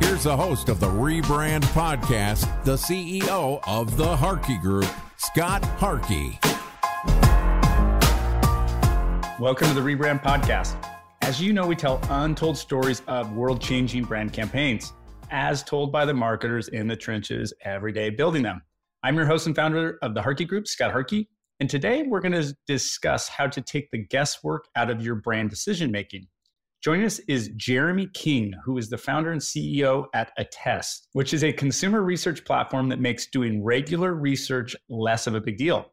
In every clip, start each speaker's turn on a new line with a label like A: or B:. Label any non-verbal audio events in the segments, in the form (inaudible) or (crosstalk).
A: Here's the host of the Rebrand Podcast, the CEO of the Harkey Group, Scott Harkey.
B: Welcome to the Rebrand Podcast. As you know, we tell untold stories of world changing brand campaigns, as told by the marketers in the trenches every day building them. I'm your host and founder of the Harkey Group, Scott Harkey. And today we're going to discuss how to take the guesswork out of your brand decision making. Joining us is Jeremy King, who is the founder and CEO at Attest, which is a consumer research platform that makes doing regular research less of a big deal.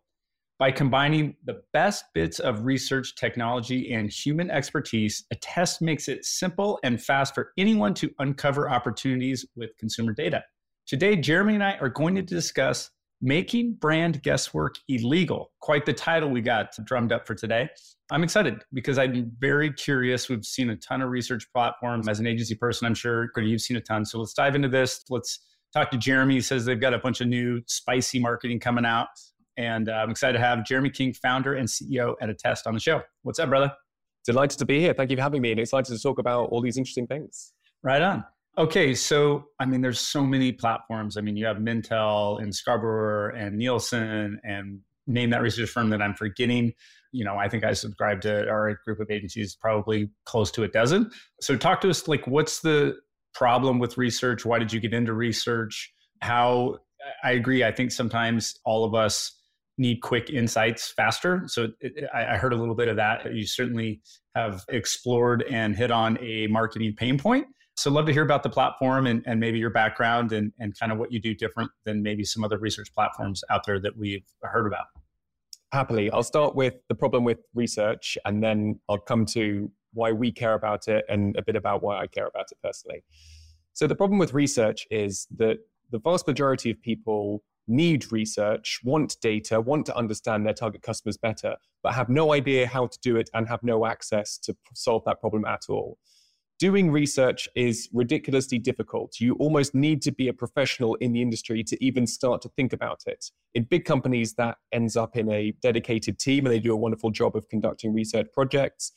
B: By combining the best bits of research technology and human expertise, Attest makes it simple and fast for anyone to uncover opportunities with consumer data. Today, Jeremy and I are going to discuss Making Brand Guesswork Illegal. Quite the title we got drummed up for today. I'm excited because I'm very curious. We've seen a ton of research platforms. As an agency person, I'm sure you've seen a ton. So let's dive into this. Let's talk to Jeremy. He says they've got a bunch of new spicy marketing coming out. And uh, I'm excited to have Jeremy King, founder and CEO at Attest on the show. What's up, brother?
C: Delighted to be here. Thank you for having me and excited to talk about all these interesting things.
B: Right on. Okay, so I mean, there's so many platforms. I mean, you have Mintel and Scarborough and Nielsen and name that research firm that I'm forgetting. You know, I think I subscribe to our group of agencies, probably close to a dozen. So, talk to us like, what's the problem with research? Why did you get into research? How I agree. I think sometimes all of us need quick insights faster. So it, I, I heard a little bit of that. You certainly have explored and hit on a marketing pain point. So love to hear about the platform and, and maybe your background and, and kind of what you do different than maybe some other research platforms out there that we've heard about.
C: Happily. I'll start with the problem with research and then I'll come to why we care about it and a bit about why I care about it personally. So the problem with research is that the vast majority of people need research, want data, want to understand their target customers better, but have no idea how to do it and have no access to solve that problem at all doing research is ridiculously difficult. You almost need to be a professional in the industry to even start to think about it. In big companies, that ends up in a dedicated team and they do a wonderful job of conducting research projects.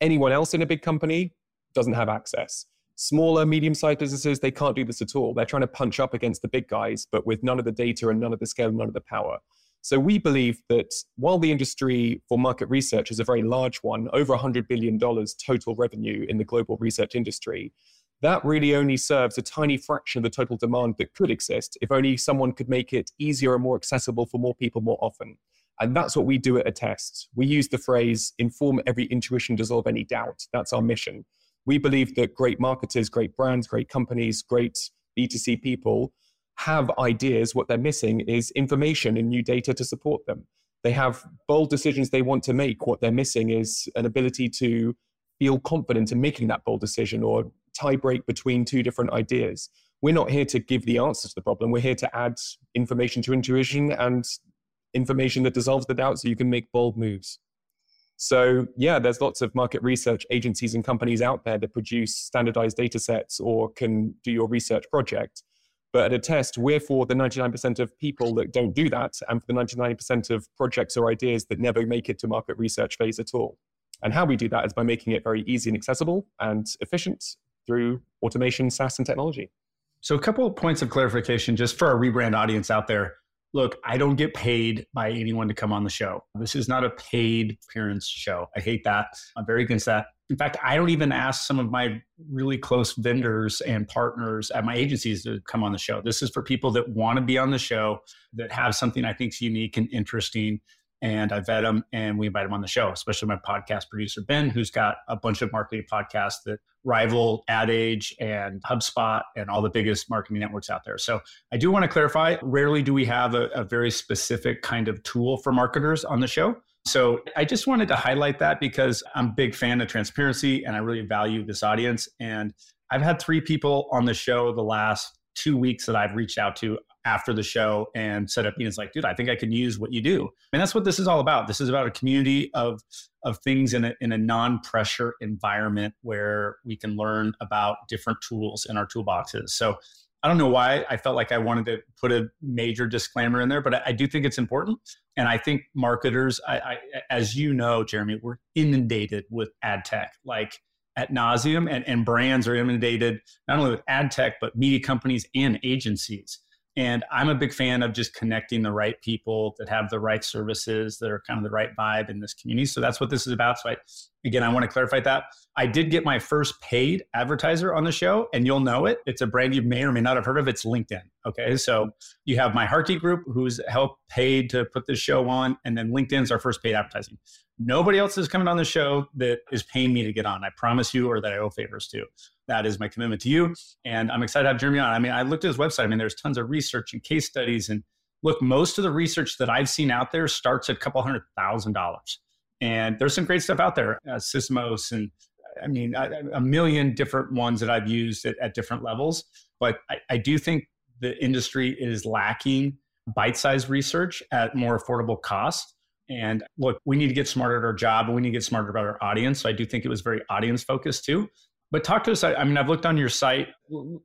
C: Anyone else in a big company doesn't have access. Smaller, medium sized businesses, they can't do this at all. They're trying to punch up against the big guys, but with none of the data and none of the scale, none of the power. So we believe that while the industry for market research is a very large one, over $100 billion total revenue in the global research industry, that really only serves a tiny fraction of the total demand that could exist if only someone could make it easier and more accessible for more people more often. And that's what we do at Attest. We use the phrase inform every intuition, dissolve any doubt. That's our mission. We believe that great marketers, great brands, great companies, great B2C people have ideas, what they're missing is information and new data to support them. They have bold decisions they want to make. What they're missing is an ability to feel confident in making that bold decision or tie break between two different ideas. We're not here to give the answers to the problem. We're here to add information to intuition and information that dissolves the doubt so you can make bold moves. So, yeah, there's lots of market research agencies and companies out there that produce standardized data sets or can do your research project. But at Attest, we're for the 99% of people that don't do that and for the 99% of projects or ideas that never make it to market research phase at all. And how we do that is by making it very easy and accessible and efficient through automation, SaaS, and technology.
B: So, a couple of points of clarification just for our rebrand audience out there. Look, I don't get paid by anyone to come on the show. This is not a paid appearance show. I hate that. I'm very against that. In fact, I don't even ask some of my really close vendors and partners at my agencies to come on the show. This is for people that want to be on the show, that have something I think is unique and interesting. And I vet them and we invite them on the show, especially my podcast producer, Ben, who's got a bunch of marketing podcasts that rival Ad Age and HubSpot and all the biggest marketing networks out there. So I do want to clarify rarely do we have a, a very specific kind of tool for marketers on the show. So I just wanted to highlight that because I'm a big fan of transparency and I really value this audience. And I've had three people on the show the last two weeks that I've reached out to after the show and set up meetings like, dude, I think I can use what you do. And that's what this is all about. This is about a community of of things in a in a non-pressure environment where we can learn about different tools in our toolboxes. So I don't know why I felt like I wanted to put a major disclaimer in there, but I, I do think it's important. And I think marketers, I, I, as you know, Jeremy, we're inundated with ad tech, like at nauseum, and, and brands are inundated not only with ad tech, but media companies and agencies. And I'm a big fan of just connecting the right people that have the right services that are kind of the right vibe in this community. So that's what this is about. So I, again, I want to clarify that. I did get my first paid advertiser on the show, and you'll know it. It's a brand you may or may not have heard of. It's LinkedIn. Okay. So you have my Harkey group who's helped paid to put this show on, and then LinkedIn's our first paid advertising. Nobody else is coming on the show that is paying me to get on. I promise you, or that I owe favors to. That is my commitment to you. And I'm excited to have Jeremy on. I mean, I looked at his website. I mean, there's tons of research and case studies. And look, most of the research that I've seen out there starts at a couple hundred thousand dollars. And there's some great stuff out there, uh, Sysomos, and I mean, a, a, million different ones that I've used at, at different levels. But I, I do think the industry is lacking bite sized research at more affordable cost. And look, we need to get smarter at our job and we need to get smarter about our audience. So I do think it was very audience focused too. But talk to us. I, I mean, I've looked on your site.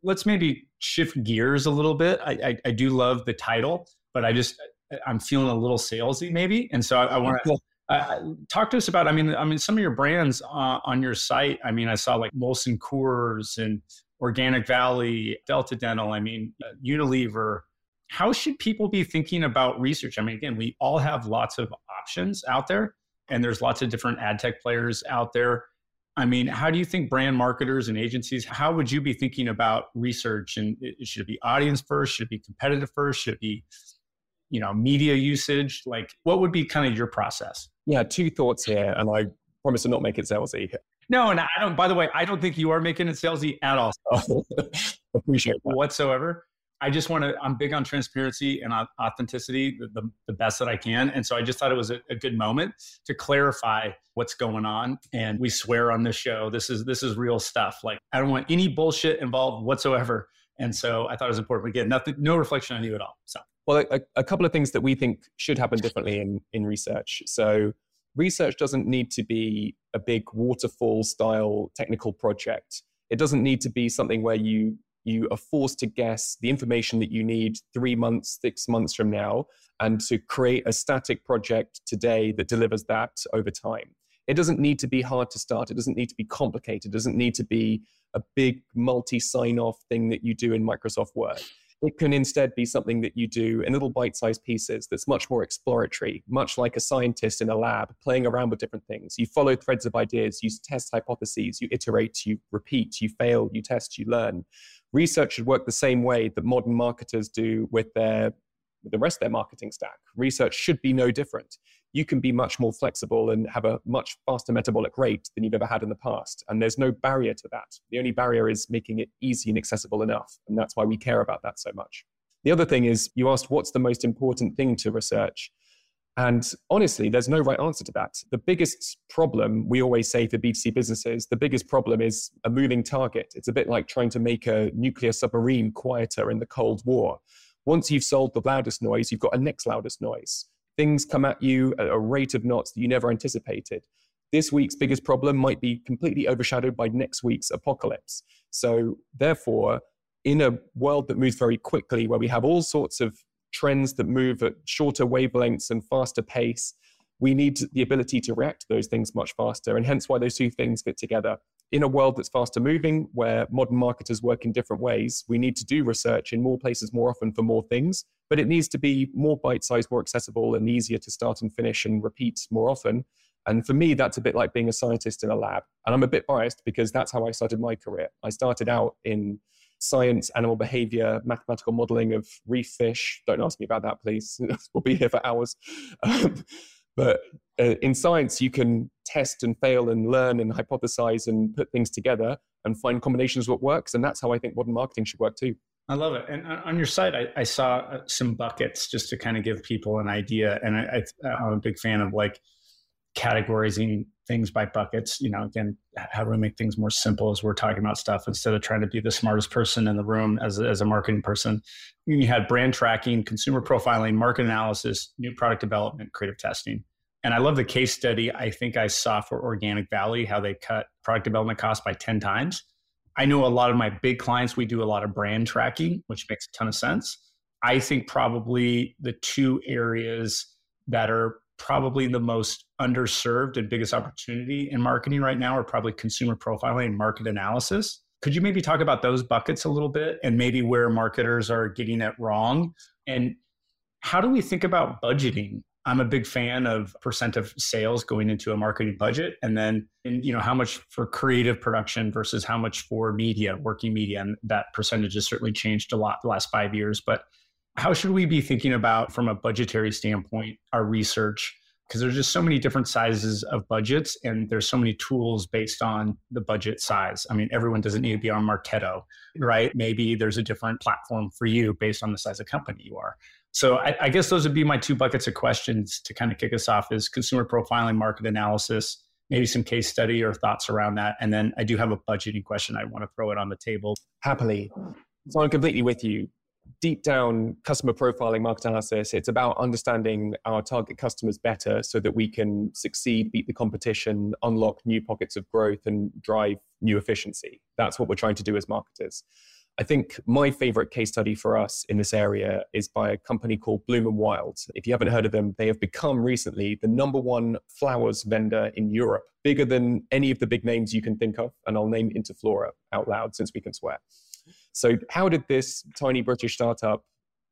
B: Let's maybe shift gears a little bit. I, I, I, do love the title, but I just, I'm feeling a little salesy maybe. And so I, I want to uh, talk to us about. I mean, I mean, some of your brands uh, on your site. I mean, I saw like Molson Coors and Organic Valley, Delta Dental. I mean, uh, Unilever how should people be thinking about research? I mean, again, we all have lots of options out there, and there's lots of different ad tech players out there. I mean, how do you think brand marketers and agencies, how would you be thinking about research? And should it be audience first? Should it be competitive first? Should it be, you know, media usage? Like, what would be kind of your process?
C: Yeah, two thoughts here, and I promise to not make it salesy.
B: No, and I don't. By the way, I don't think you are making it salesy at all. (laughs)
C: appreciate that.
B: whatsoever. I just want to, I'm big on transparency and authenticity, the, the, the, best that I can. And so I just thought it was a, a, good moment to clarify what's going on. And we swear on this show, this is, this is real stuff. Like I don't want any bullshit involved whatsoever. And so I thought it was important. Again, nothing, no reflection on you at all. So,
C: well, a, a couple of things that we think should happen differently in, in research. So research doesn't need to be a big waterfall style technical project. It doesn't need to be something where you you are forced to guess the information that you need three months, six months from now, and to create a static project today that delivers that over time. It doesn't need to be hard to start. It doesn't need to be complicated. It doesn't need to be a big multi sign off thing that you do in Microsoft Word. It can instead be something that you do in little bite sized pieces that's much more exploratory, much like a scientist in a lab playing around with different things. You follow threads of ideas, you test hypotheses, you iterate, you repeat, you fail, you test, you learn research should work the same way that modern marketers do with their with the rest of their marketing stack. Research should be no different. You can be much more flexible and have a much faster metabolic rate than you've ever had in the past. And there's no barrier to that. The only barrier is making it easy and accessible enough. And that's why we care about that so much. The other thing is you asked what's the most important thing to research? And honestly, there's no right answer to that. The biggest problem we always say for B2C businesses, the biggest problem is a moving target. It's a bit like trying to make a nuclear submarine quieter in the Cold War. Once you've solved the loudest noise, you've got a next loudest noise. Things come at you at a rate of knots that you never anticipated. This week's biggest problem might be completely overshadowed by next week's apocalypse. So, therefore, in a world that moves very quickly, where we have all sorts of trends that move at shorter wavelengths and faster pace. We need the ability to react to those things much faster, and hence why those two things fit together. In a world that's faster moving, where modern marketers work in different ways, we need to do research in more places more often for more things, but it needs to be more bite sized, more accessible, and easier to start and finish and repeat more often. And for me, that's a bit like being a scientist in a lab. And I'm a bit biased because that's how I started my career. I started out in science, animal behavior, mathematical modeling of reef fish. Don't ask me about that, please. (laughs) we'll be here for hours. (laughs) Um, but uh, in science, you can test and fail and learn and hypothesize and put things together and find combinations of what works. And that's how I think modern marketing should work too.
B: I love it. And on your site, I, I saw uh, some buckets just to kind of give people an idea. And I, I'm a big fan of like categorizing things by buckets. You know, again, how do we make things more simple as we're talking about stuff instead of trying to be the smartest person in the room as as a marketing person? You had brand tracking, consumer profiling, market analysis, new product development, creative testing. And I love the case study I think I saw for Organic Valley, how they cut product development costs by 10 times I know a lot of my big clients, we do a lot of brand tracking, which makes a ton of sense. I think probably the two areas that are probably the most underserved and biggest opportunity in marketing right now are probably consumer profiling and market analysis. Could you maybe talk about those buckets a little bit and maybe where marketers are getting it wrong? And how do we think about budgeting I'm a big fan of percent of sales going into a marketing budget and then you know how much for creative production versus how much for media, working media and that percentage has certainly changed a lot the last 5 years but how should we be thinking about from a budgetary standpoint our research because there's just so many different sizes of budgets and there's so many tools based on the budget size. I mean, everyone doesn't need to be on Marketo, mm-hmm. right? Maybe there's a different platform for you based on the size of company you are. So I, I, guess those would be my two buckets of questions to kind of kick us off is consumer profiling, market analysis, maybe some case study or thoughts around that. And then I do have a budgeting question. I want to throw it on the table.
C: Happily. So I'm completely with you. Deep down customer profiling, market analysis, it's about understanding our target customers better so that we can succeed, beat the competition, unlock new pockets of growth, and drive new efficiency. That's what we're trying to do as marketers. I think my favorite case study for us in this area is by a company called Bloom and Wild. If you haven't heard of them, they have become recently the number one flowers vendor in Europe, bigger than any of the big names you can think of. And I'll name Interflora out loud since we can swear. So, how did this tiny British startup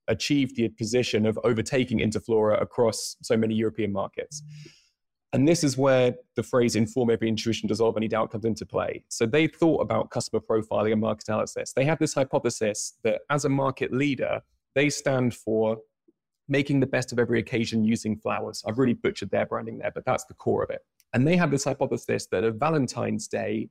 C: achieve the position of overtaking Interflora across so many European markets? And this is where the phrase inform every intuition, dissolve any doubt comes into play. So they thought about customer profiling and market analysis. They had this hypothesis that as a market leader, they stand for making the best of every occasion using flowers. I've really butchered their branding there, but that's the core of it. And they had this hypothesis that at Valentine's Day,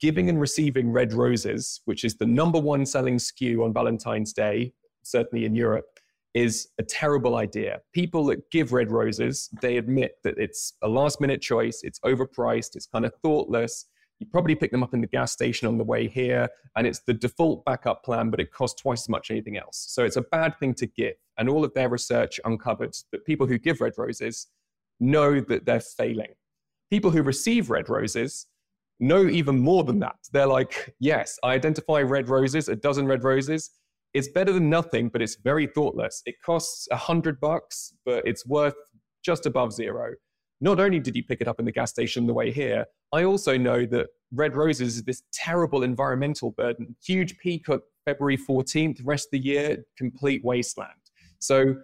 C: giving and receiving red roses, which is the number one selling SKU on Valentine's Day, certainly in Europe, is a terrible idea. People that give red roses, they admit that it's a last minute choice, it's overpriced, it's kind of thoughtless. You probably pick them up in the gas station on the way here, and it's the default backup plan, but it costs twice as much as anything else. So it's a bad thing to give. And all of their research uncovered that people who give red roses know that they're failing. People who receive red roses know even more than that. They're like, yes, I identify red roses, a dozen red roses. It's better than nothing, but it's very thoughtless. It costs a hundred bucks, but it's worth just above zero. Not only did you pick it up in the gas station the way here, I also know that red roses is this terrible environmental burden. Huge peak at February 14th, rest of the year, complete wasteland. So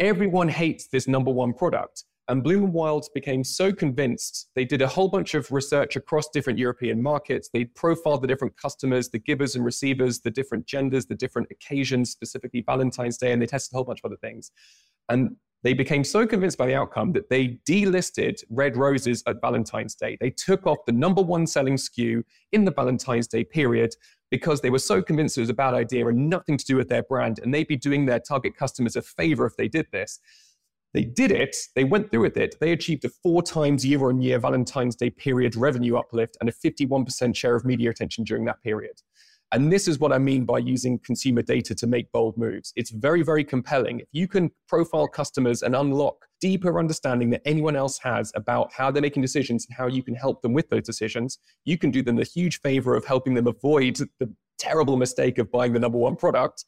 C: everyone hates this number one product. And Bloom and became so convinced, they did a whole bunch of research across different European markets. They profiled the different customers, the givers and receivers, the different genders, the different occasions, specifically Valentine's Day, and they tested a whole bunch of other things. And they became so convinced by the outcome that they delisted red roses at Valentine's Day. They took off the number one selling SKU in the Valentine's Day period because they were so convinced it was a bad idea and nothing to do with their brand. And they'd be doing their target customers a favor if they did this. They did it, they went through with it. They achieved a four times year on year Valentine's Day period revenue uplift and a 51% share of media attention during that period. And this is what I mean by using consumer data to make bold moves. It's very, very compelling. If you can profile customers and unlock deeper understanding that anyone else has about how they're making decisions and how you can help them with those decisions, you can do them the huge favor of helping them avoid the terrible mistake of buying the number one product.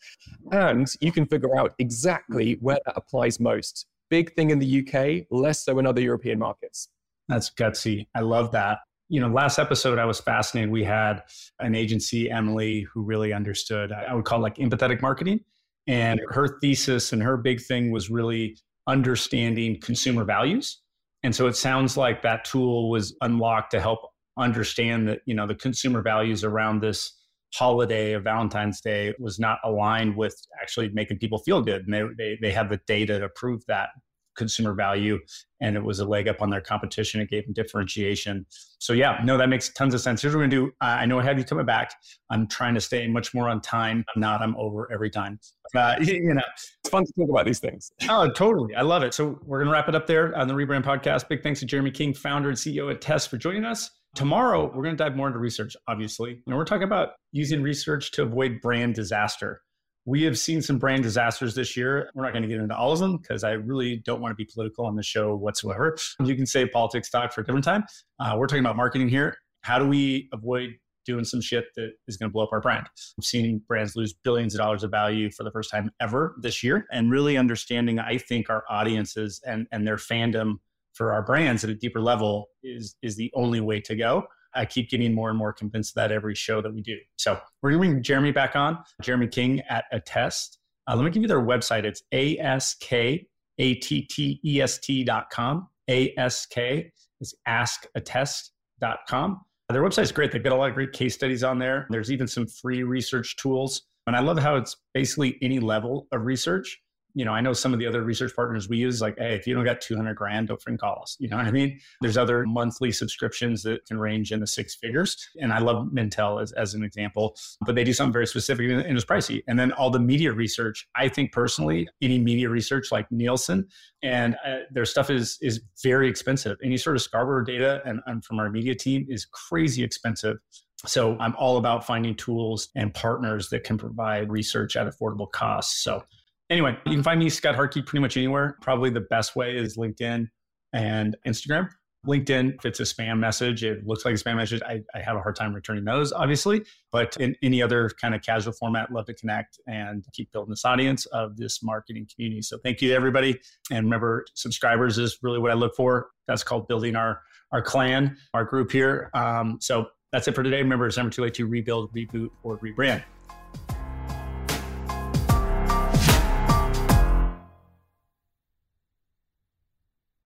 C: And you can figure out exactly where that applies most. Big thing in the UK, less so in other European markets.
B: That's gutsy. I love that. You know, last episode I was fascinated. We had an agency, Emily, who really understood, I would call it like empathetic marketing. And her thesis and her big thing was really understanding consumer values. And so it sounds like that tool was unlocked to help understand that, you know, the consumer values around this holiday or Valentine's Day was not aligned with actually making people feel good. And they, they, they had the data to prove that consumer value and it was a leg up on their competition. It gave them differentiation. So yeah, no, that makes tons of sense. Here's what we're gonna do. I know I have you coming back. I'm trying to stay much more on time. I'm not, I'm over every time. Uh, (laughs) you know,
C: it's fun to talk about these things. (laughs)
B: oh, totally. I love it. So we're gonna wrap it up there on the Rebrand Podcast. Big thanks to Jeremy King, founder and CEO at Attest for joining us. Tomorrow, we're going to dive more into research, obviously. And we're talking about using research to avoid brand disaster. We have seen some brand disasters this year. We're not going to get into all of them because I really don't want to be political on the show whatsoever. You can say politics talk for a different time. Uh, we're talking about marketing here. How do we avoid doing some shit that is going to blow up our brand? We've seen brands lose billions of dollars of value for the first time ever this year. And really understanding, I think, our audiences and, and their fandom for our brands at a deeper level is, is the only way to go. I keep getting more and more convinced of that every show that we do. So we're going to bring Jeremy back on, Jeremy King at Attest. Uh, let me give you their website. It's A-S-K-A-T-T-E-S-T.com. A-S-K is askattest.com. Their website is great. They've got a lot of great case studies on there. There's even some free research tools. And I love how it's basically any level of research you know, I know some of the other research partners we use, like, hey, if you don't got 200 grand, don't friend call us. You know what I mean? There's other monthly subscriptions that can range in the six figures. And I love Mintel as, as an example, but they do something very specific and it's pricey. And then all the media research, I think personally, any media research like Nielsen and uh, their stuff is is very expensive. Any sort of Scarborough data and, and from our media team is crazy expensive. So I'm all about finding tools and partners that can provide research at affordable costs. So Anyway, you can find me, Scott Harkey, pretty much anywhere. Probably the best way is LinkedIn and Instagram. LinkedIn, if it's a spam message, it looks like a spam message. I, I have a hard time returning those, obviously. But in any other kind of casual format, love to connect and keep building this audience of this marketing community. So thank you to everybody. And remember, subscribers is really what I look for. That's called building our our clan, our group here. Um, so that's it for today. Remember, it's never too late to rebuild, reboot, or rebrand.